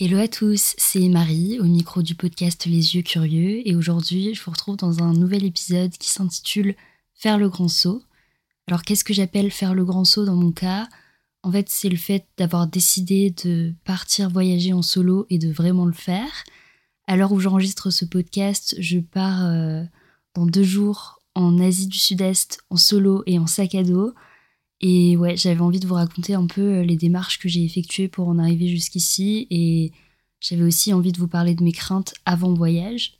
Hello à tous, c'est Marie au micro du podcast Les Yeux Curieux et aujourd'hui je vous retrouve dans un nouvel épisode qui s'intitule Faire le grand saut. Alors qu'est-ce que j'appelle faire le grand saut dans mon cas? En fait c'est le fait d'avoir décidé de partir voyager en solo et de vraiment le faire. À l'heure où j'enregistre ce podcast, je pars euh, dans deux jours en Asie du Sud-Est en solo et en sac à dos. Et ouais, j'avais envie de vous raconter un peu euh, les démarches que j'ai effectuées pour en arriver jusqu'ici. Et j'avais aussi envie de vous parler de mes craintes avant voyage.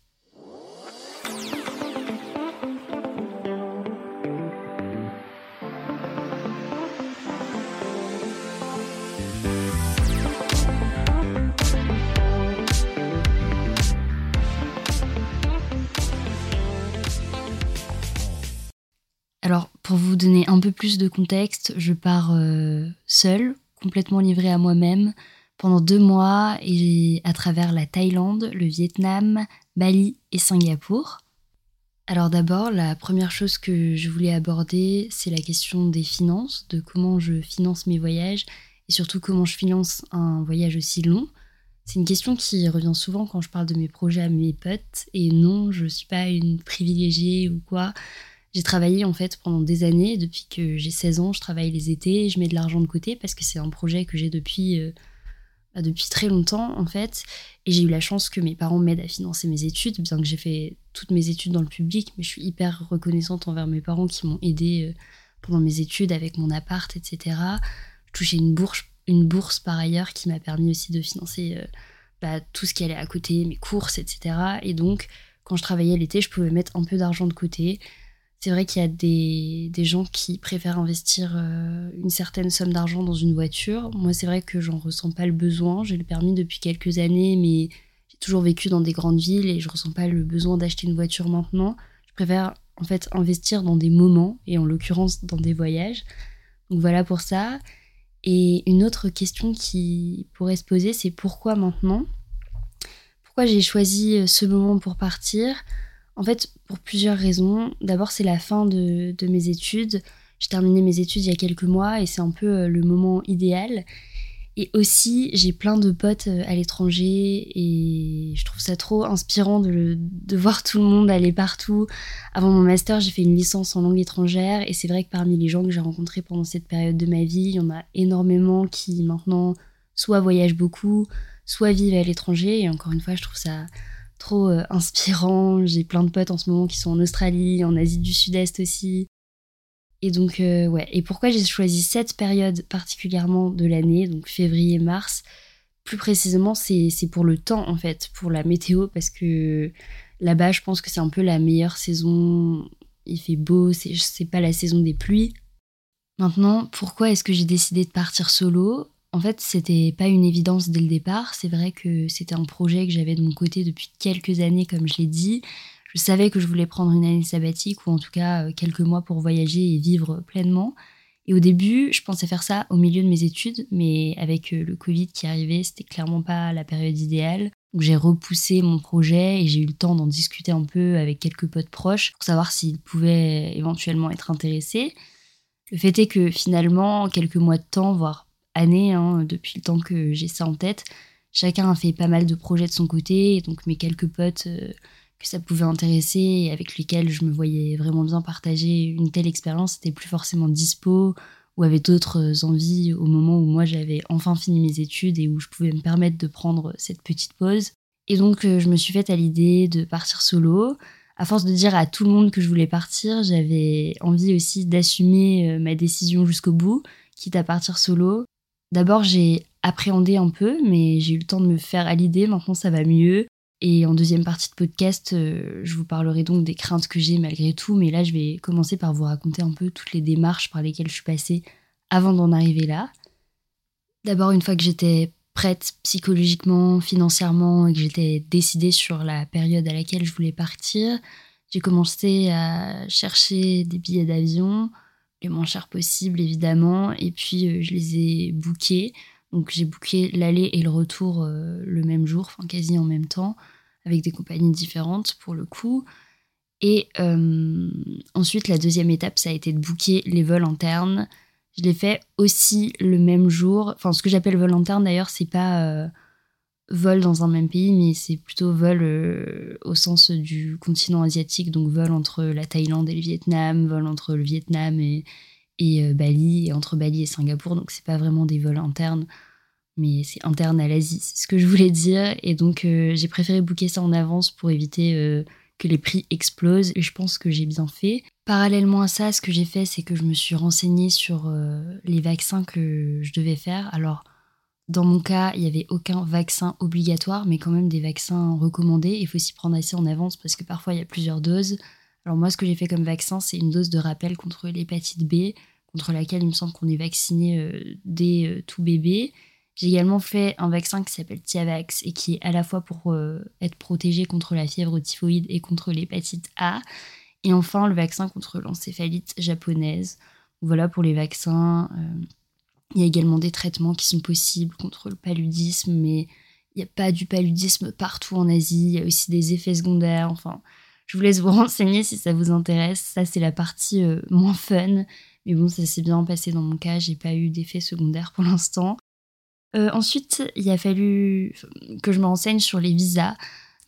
Donner un peu plus de contexte, je pars euh, seule, complètement livrée à moi-même, pendant deux mois et à travers la Thaïlande, le Vietnam, Bali et Singapour. Alors d'abord, la première chose que je voulais aborder, c'est la question des finances, de comment je finance mes voyages et surtout comment je finance un voyage aussi long. C'est une question qui revient souvent quand je parle de mes projets à mes potes et non, je ne suis pas une privilégiée ou quoi. J'ai travaillé en fait pendant des années, depuis que j'ai 16 ans, je travaille les étés, je mets de l'argent de côté parce que c'est un projet que j'ai depuis, euh, bah, depuis très longtemps en fait. Et j'ai eu la chance que mes parents m'aident à financer mes études, bien que j'ai fait toutes mes études dans le public, mais je suis hyper reconnaissante envers mes parents qui m'ont aidé euh, pendant mes études avec mon appart, etc. Je touchais une bourse, une bourse par ailleurs qui m'a permis aussi de financer euh, bah, tout ce qui allait à côté, mes courses, etc. Et donc, quand je travaillais l'été, je pouvais mettre un peu d'argent de côté c'est vrai qu'il y a des, gens qui préfèrent investir euh, une certaine somme d'argent dans une voiture. Moi, c'est vrai que j'en ressens pas le besoin. J'ai le permis depuis quelques années, mais j'ai toujours vécu dans des grandes villes et je ressens pas le besoin d'acheter une voiture maintenant. Je préfère en fait investir dans des moments et en l'occurrence dans des voyages. Donc voilà pour ça. Et une autre question qui pourrait se poser, c'est pourquoi maintenant? Pourquoi j'ai choisi euh, ce moment pour partir? En fait, pour plusieurs raisons. D'abord, c'est la fin de, mes études. J'ai terminé mes études il y a quelques mois et c'est un peu euh, le moment idéal. Et aussi, j'ai plein de potes euh, à l'étranger et je trouve ça trop inspirant de, de, voir tout le monde aller partout. Avant mon master, j'ai fait une licence en langue étrangère et c'est vrai que parmi les gens que j'ai rencontrés pendant cette période de ma vie, il y en a énormément qui maintenant soit voyagent beaucoup, soit vivent à l'étranger. Et encore une fois, je trouve ça trop euh, inspirant. J'ai plein de potes en ce moment qui sont en Australie, en Asie du Sud-Est aussi. Et donc, euh, ouais. Et pourquoi j'ai choisi cette période particulièrement de l'année, donc février-mars Plus précisément, c'est pour le temps, en fait, pour la météo, parce que là-bas, je pense que c'est un peu la meilleure saison. Il fait beau, c'est pas la saison des pluies. Maintenant, pourquoi est-ce que j'ai décidé de partir solo? En fait, c'était pas une évidence dès le départ. C'est vrai que c'était un projet que j'avais de mon côté depuis quelques années, comme je l'ai dit. Je savais que je voulais prendre une année sabbatique ou en tout cas euh, quelques mois pour voyager et vivre pleinement. Et au début, je pensais faire ça au milieu de mes études, mais avec euh, le Covid qui arrivait, c'était clairement pas la période idéale. Donc j'ai repoussé mon projet et j'ai eu le temps d'en discuter un peu avec quelques potes proches pour savoir s'ils pouvaient éventuellement être intéressés. Le fait est que finalement, quelques mois de temps, voire années, hein, depuis le temps que j'ai ça en tête. Chacun a fait pas mal de projets de son côté, et donc mes quelques potes euh, que ça pouvait intéresser et avec lesquels je me voyais vraiment bien partager une telle expérience, c'était plus forcément dispo ou avaient d'autres envies au moment où moi j'avais enfin fini mes études et où je pouvais me permettre de prendre cette petite pause. Et donc euh, je me suis faite à l'idée de partir solo. À force de dire à tout le monde que je voulais partir, j'avais envie aussi d'assumer euh, ma décision jusqu'au bout, quitte à partir solo. D'abord, j'ai appréhendé un peu, mais j'ai eu le temps de me faire à l'idée. Maintenant, ça va mieux. Et en deuxième partie de podcast, euh, je vous parlerai donc des craintes que j'ai malgré tout. Mais là, je vais commencer par vous raconter un peu toutes les démarches par lesquelles je suis passée avant d'en arriver là. D'abord, une fois que j'étais prête psychologiquement, financièrement et que j'étais décidée sur la période à laquelle je voulais partir, j'ai commencé à chercher des billets d'avion, les moins chers possibles évidemment. Et puis euh, je les ai bookés. Donc j'ai booké l'aller et le retour euh, le même jour enfin quasi en même temps avec des compagnies différentes pour le coup. Et euh, ensuite la deuxième étape ça a été de booker les vols internes. Je l'ai fait aussi le même jour. Enfin ce que j'appelle vol interne d'ailleurs c'est pas vol dans un même pays, mais c'est plutôt vol euh, au sens du continent asiatique, donc vol entre la Thaïlande et le Vietnam, vol entre le Vietnam et, et euh, Bali, et entre Bali et Singapour, donc c'est pas vraiment des vols internes, mais c'est interne à l'Asie, c'est ce que je voulais dire, et donc euh, j'ai préféré booker ça en avance pour éviter que les prix explosent, et je pense que j'ai bien fait. Parallèlement à ça, ce que j'ai fait, c'est que je me suis renseignée sur les vaccins que je devais faire, alors dans mon cas, il n'y avait aucun vaccin obligatoire, mais quand même des vaccins recommandés. Il faut s'y prendre assez en avance parce que parfois il y a plusieurs doses. Alors moi, ce que j'ai fait comme vaccin, c'est une dose de rappel contre l'hépatite B, contre laquelle il me semble qu'on est vacciné euh, dès euh, tout bébé. J'ai également fait un vaccin qui s'appelle Tiavax et qui est à la fois pour euh, être protégé contre la fièvre typhoïde et contre l'hépatite A. Et enfin, le vaccin contre l'encéphalite japonaise. Voilà pour les vaccins. Il y a également des traitements qui sont possibles contre le paludisme, mais il n'y a pas du paludisme partout en Asie. Il y a aussi des effets secondaires. Enfin, je vous laisse vous renseigner si ça vous intéresse. Ça, c'est la partie euh, moins fun. Mais bon, ça s'est bien passé dans mon cas. J'ai pas eu d'effets secondaires pour l'instant. Euh, ensuite, il a fallu que je me renseigne sur les visas.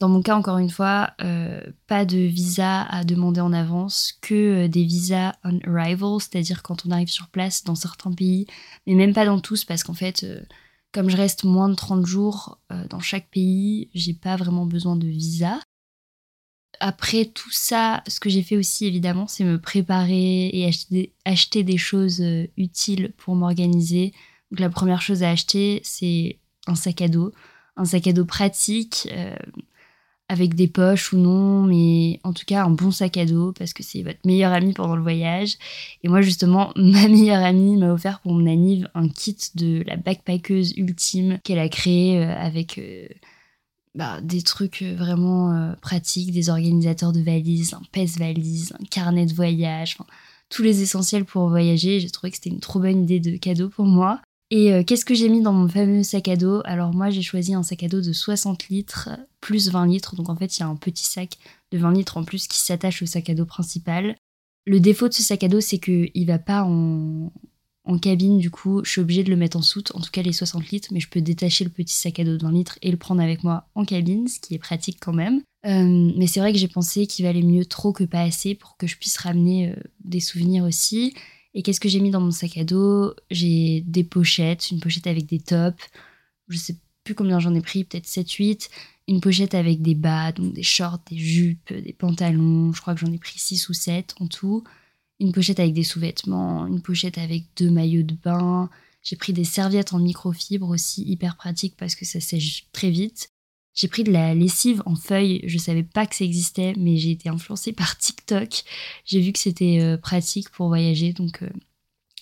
Dans mon cas, encore une fois, euh, pas de visa à demander en avance, que euh, des visas on arrival, c'est-à-dire quand on arrive sur place dans certains pays, mais même pas dans tous, parce qu'en fait, euh, comme je reste moins de 30 jours dans chaque pays, j'ai pas vraiment besoin de visa. Après tout ça, ce que j'ai fait aussi évidemment, c'est me préparer et acheter acheter des choses utiles pour m'organiser. Donc la première chose à acheter, c'est un sac à dos un sac à dos pratique avec des poches ou non, mais en tout cas un bon sac à dos parce que c'est votre meilleur ami pendant le voyage. Et moi justement, ma meilleure amie m'a offert pour mon anniv un kit de la backpackeuse ultime qu'elle a créé euh, avec euh, bah, des trucs euh, vraiment pratiques, des organisateurs de valises, un pèse-valise, un carnet de voyage, tous les essentiels pour voyager. J'ai trouvé que c'était une trop bonne idée de cadeau pour moi. Et euh, qu'est-ce que j'ai mis dans mon fameux sac à dos? Alors moi j'ai choisi un sac à dos de 60 litres plus 20 litres. Donc en fait il y a un petit sac de 20 litres en plus qui s'attache au sac à dos principal. Le défaut de ce sac à dos c'est qu'il va pas en, cabine du coup. Je suis obligée de le mettre en soute, en tout cas les 60 litres. Mais je peux détacher le petit sac à dos de 20 litres et le prendre avec moi en cabine, ce qui est pratique quand même. Euh, mais c'est vrai que j'ai pensé qu'il valait mieux trop que pas assez pour que je puisse ramener euh, des souvenirs aussi. Et qu'est-ce que j'ai mis dans mon sac à dos? J'ai des pochettes, une pochette avec des tops, je sais plus combien j'en ai pris, peut-être 7-8, une pochette avec des bas, donc des shorts, des jupes, des pantalons, je crois que j'en ai pris 6 ou 7 en tout, une pochette avec des sous-vêtements, une pochette avec deux maillots de bain, j'ai pris des serviettes en microfibre aussi, hyper pratique parce que ça sèche très vite. J'ai pris de la lessive en feuille, je savais pas que ça existait, mais j'ai été influencée par TikTok. J'ai vu que c'était euh, pratique pour voyager, donc euh,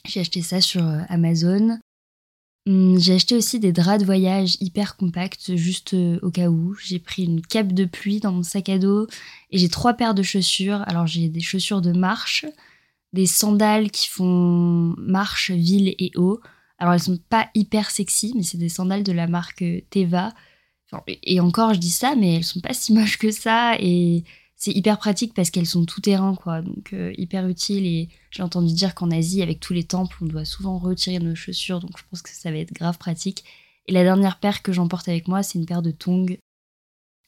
j'ai acheté ça sur euh, Amazon. Hum, j'ai acheté aussi des draps de voyage hyper compacts, juste au cas où. J'ai pris une cape de pluie dans mon sac à dos et j'ai trois paires de chaussures. Alors j'ai des chaussures de marche, des sandales qui font marche, ville et eau. Alors elles sont pas hyper sexy, mais c'est des sandales de la marque Teva et encore, je dis ça, mais elles sont pas si moches que ça. Et c'est hyper pratique parce qu'elles sont tout terrain, quoi. Donc, euh, hyper utile. Et j'ai entendu dire qu'en Asie, avec tous les temples, on doit souvent retirer nos chaussures. Donc, je pense que ça va être grave pratique. Et la dernière paire que j'emporte avec moi, c'est une paire de tongs.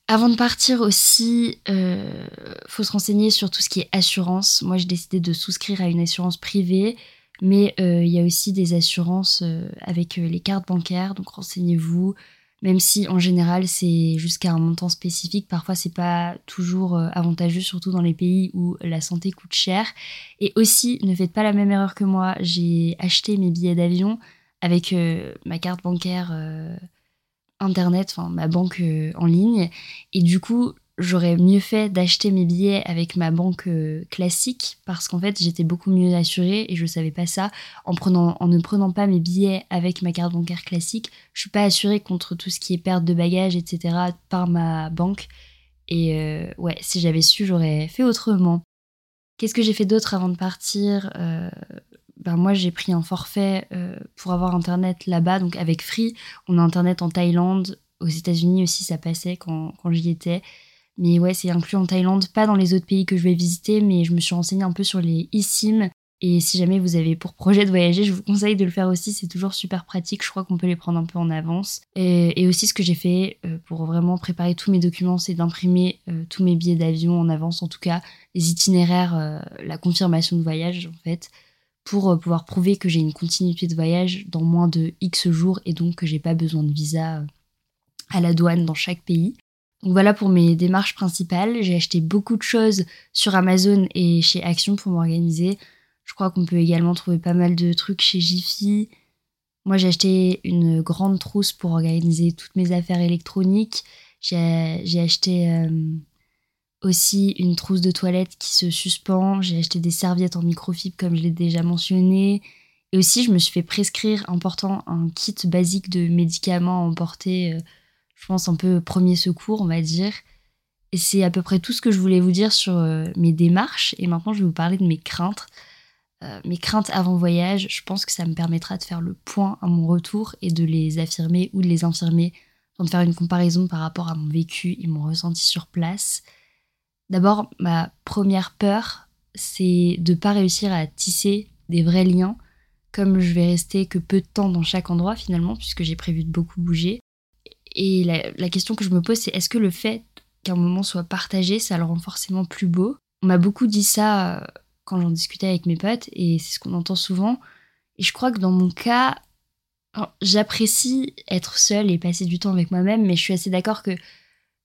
Avant de partir aussi, euh, faut se renseigner sur tout ce qui est assurance. Moi, j'ai décidé de souscrire à une assurance privée. Mais euh, il y a aussi des assurances euh, avec les cartes bancaires. Donc, renseignez-vous même si en général c'est jusqu'à un montant spécifique. Parfois c'est pas toujours euh, avantageux, surtout dans les pays où la santé coûte cher. Et aussi, ne faites pas la même erreur que moi. J'ai acheté mes billets d'avion avec euh, ma carte bancaire euh, internet, enfin ma banque en ligne. Et du coup, j'aurais mieux fait d'acheter mes billets avec ma banque euh, classique parce qu'en fait j'étais beaucoup mieux assurée et je savais pas ça. En prenant en ne prenant pas mes billets avec ma carte bancaire classique je suis pas assurée contre tout ce qui est perte de bagages etc par ma banque. Et euh, ouais si j'avais su j'aurais fait autrement. Qu'est-ce que j'ai fait d'autre avant de partir euh, ben moi j'ai pris un forfait pour avoir internet là-bas donc avec Free. On a internet en Thaïlande. Aux États-Unis aussi ça passait quand, quand j'y étais mais ouais, c'est inclus en Thaïlande, pas dans les autres pays que je vais visiter, mais je me suis renseignée un peu sur les eSIM Et si jamais vous avez pour projet de voyager, je vous conseille de le faire aussi. C'est toujours super pratique. Je crois qu'on peut les prendre un peu en avance. Et, aussi, ce que j'ai fait euh, pour vraiment préparer tous mes documents, c'est d'imprimer euh, tous mes billets d'avion en avance, en tout cas les itinéraires, euh, la confirmation de voyage, en fait, pour pouvoir prouver que j'ai une continuité de voyage dans moins de X jours et donc que j'ai pas besoin de visa à la douane dans chaque pays. Donc voilà pour mes démarches principales. J'ai acheté beaucoup de choses sur Amazon et chez Action pour m'organiser. Je crois qu'on peut également trouver pas mal de trucs chez Jiffy. Moi, j'ai acheté une grande trousse pour organiser toutes mes affaires électroniques. J'ai acheté euh, aussi une trousse de toilette qui se suspend. J'ai acheté des serviettes en microfibre, comme je l'ai déjà mentionné. Et aussi, je me suis fait prescrire en portant un kit basique de médicaments à emporter, euh, je pense un peu premier secours, on va dire. Et c'est à peu près tout ce que je voulais vous dire sur euh, mes démarches. Et maintenant, je vais vous parler de mes craintes. Euh, mes craintes avant voyage, je pense que ça me permettra de faire le point à mon retour et de les affirmer ou de les infirmer, de faire une comparaison par rapport à mon vécu et mon ressenti sur place. D'abord, ma première peur, c'est de ne pas réussir à tisser des vrais liens, comme je vais rester que peu de temps dans chaque endroit finalement, puisque j'ai prévu de beaucoup bouger. Et la, question que je me pose, c'est est-ce que le fait qu'un moment soit partagé, ça le rend forcément plus beau? On m'a beaucoup dit ça euh, quand j'en discutais avec mes potes, et c'est ce qu'on entend souvent. Et je crois que dans mon cas, j'apprécie être seule et passer du temps avec moi-même, mais je suis assez d'accord que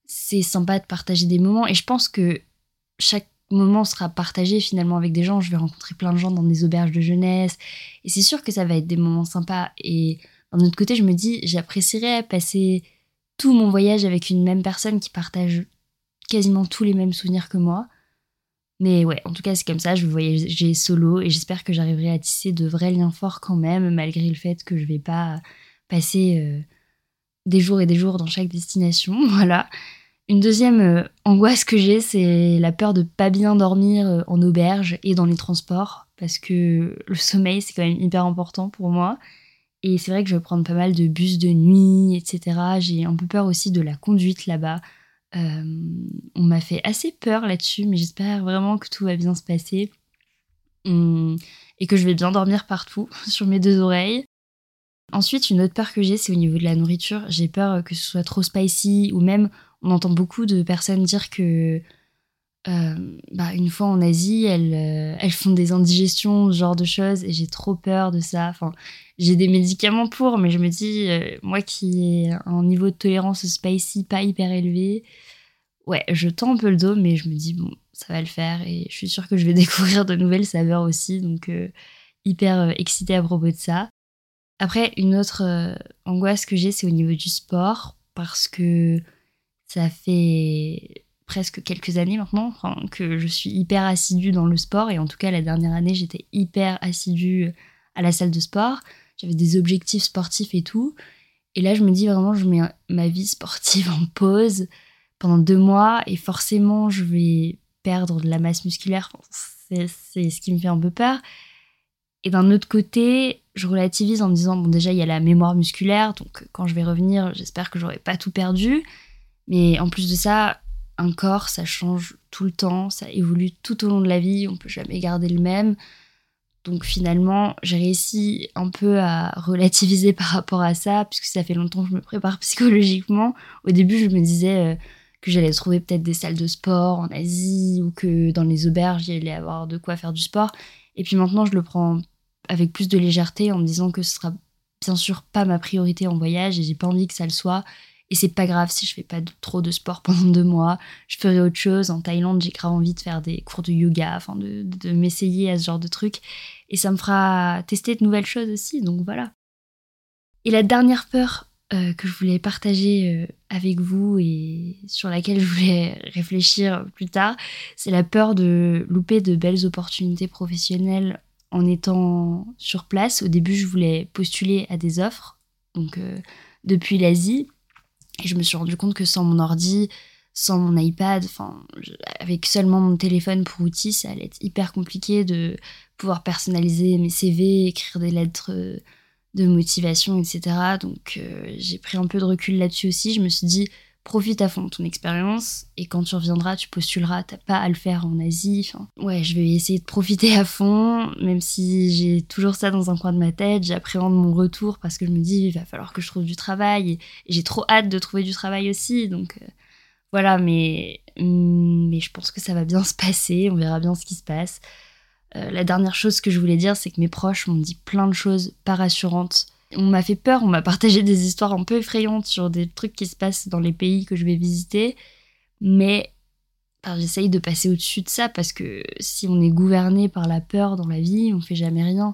c'est sympa de partager des moments, et je pense que chaque moment sera partagé finalement avec des gens. Je vais rencontrer plein de gens dans des auberges de jeunesse, et c'est sûr que ça va être des moments sympas. Et d'un autre côté, je me dis, j'apprécierais passer tout mon voyage avec une même personne qui partage quasiment tous les mêmes souvenirs que moi. Mais ouais, en tout cas, c'est comme ça, je vais voyager solo et j'espère que j'arriverai à tisser de vrais liens forts quand même, malgré le fait que je vais pas passer euh, des jours et des jours dans chaque destination. Voilà. Une deuxième euh, angoisse que j'ai, c'est la peur de pas bien dormir euh, en auberge et dans les transports, parce que le sommeil, c'est quand même hyper important pour moi. Et c'est vrai que je vais prendre pas mal de bus de nuit, etc. J'ai un peu peur aussi de la conduite là-bas. Euh, on m'a fait assez peur là-dessus, mais j'espère vraiment que tout va bien se passer hum, et que je vais bien dormir partout sur mes deux oreilles. Ensuite, une autre peur que j'ai, c'est au niveau de la nourriture. J'ai peur que ce soit trop spicy ou même on entend beaucoup de personnes dire que bah, une fois en Asie, elles, euh, elles font des indigestions, ce genre de choses, et j'ai trop peur de ça. Enfin, j'ai des médicaments pour, mais je me dis, euh, moi qui ai un niveau de tolérance spicy pas hyper élevé, ouais, je tends un peu le dos, mais je me dis, bon, ça va le faire, et je suis sûre que je vais découvrir de nouvelles saveurs aussi, donc hyper excitée à propos de ça. Après, une autre angoisse que j'ai, c'est au niveau du sport, parce que ça fait presque quelques années maintenant que je suis hyper assidue dans le sport. Et en tout cas la dernière année j'étais hyper assidue à la salle de sport. J'avais des objectifs sportifs et tout. Et là je me dis vraiment je mets ma vie sportive en pause pendant deux mois. Et forcément je vais perdre de la masse musculaire. C'est ce qui me fait un peu peur. Et d'un autre côté je relativise en me disant bon déjà il y a la mémoire musculaire. Donc quand je vais revenir j'espère que j'aurai pas tout perdu. Mais en plus de ça un corps, ça change tout le temps, ça évolue tout au long de la vie, on peut jamais garder le même. Donc finalement, j'ai réussi un peu à relativiser par rapport à ça, puisque ça fait longtemps que je me prépare psychologiquement. Au début, je me disais euh, que j'allais trouver peut-être des salles de sport en Asie ou que dans les auberges, il allait avoir de quoi faire du sport. Et puis maintenant, je le prends avec plus de légèreté en me disant que ce sera bien sûr pas ma priorité en voyage et j'ai pas envie que ça le soit et c'est pas grave si je fais pas trop de sport pendant deux mois. Je ferai autre chose. En Thaïlande, j'ai grave envie de faire des cours de yoga, enfin de, m'essayer à ce genre de trucs. Et ça me fera tester de nouvelles choses aussi. Donc voilà. Et la dernière peur euh, que je voulais partager euh, avec vous et sur laquelle je voulais réfléchir plus tard, c'est la peur de louper de belles opportunités professionnelles en étant sur place. Au début, je voulais postuler à des offres, donc euh, depuis l'Asie, et je me suis rendu compte que sans mon ordi, sans mon iPad, enfin, avec seulement mon téléphone pour outil, ça allait être hyper compliqué de pouvoir personnaliser mes CV, écrire des lettres de motivation, etc. Donc euh, j'ai pris un peu de recul là-dessus aussi. Je me suis dit, profite à fond de ton expérience et quand tu reviendras, tu postuleras. T'as pas à le faire en Asie. Ouais, je vais essayer de profiter à fond, même si j'ai toujours ça dans un coin de ma tête. J'appréhende mon retour parce que je me dis, il va falloir que je trouve du travail et, j'ai trop hâte de trouver du travail aussi. Donc euh, voilà, mais, mm, mais je pense que ça va bien se passer. On verra bien ce qui se passe. Euh, la dernière chose que je voulais dire, c'est que mes proches m'ont dit plein de choses pas rassurantes on m'a fait peur, on m'a partagé des histoires un peu effrayantes sur des trucs qui se passent dans les pays que je vais visiter. Mais j'essaye de passer au-dessus de ça parce que si on est gouverné par la peur dans la vie, on fait jamais rien.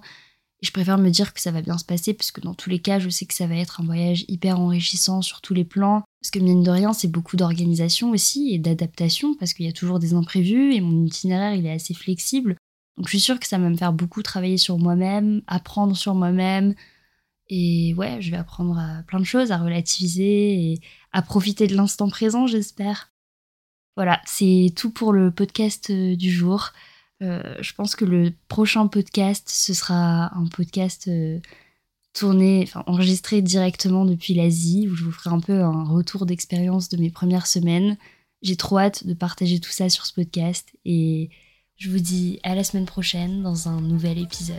Et je préfère me dire que ça va bien se passer parce que dans tous les cas, je sais que ça va être un voyage hyper enrichissant sur tous les plans. Parce que mine de rien, c'est beaucoup d'organisation aussi et d'adaptation parce qu'il y a toujours des imprévus et mon itinéraire, il est assez flexible. Donc je suis sûre que ça va me faire beaucoup travailler sur moi-même, apprendre sur moi-même, et ouais, je vais apprendre à plein de choses, à relativiser et à profiter de l'instant présent, j'espère. Voilà, c'est tout pour le podcast euh, du jour. Euh, je pense que le prochain podcast, ce sera un podcast euh, tourné, enfin enregistré directement depuis l'Asie, où je vous ferai un peu un retour d'expérience de mes premières semaines. J'ai trop hâte de partager tout ça sur ce podcast et je vous dis à la semaine prochaine dans un nouvel épisode.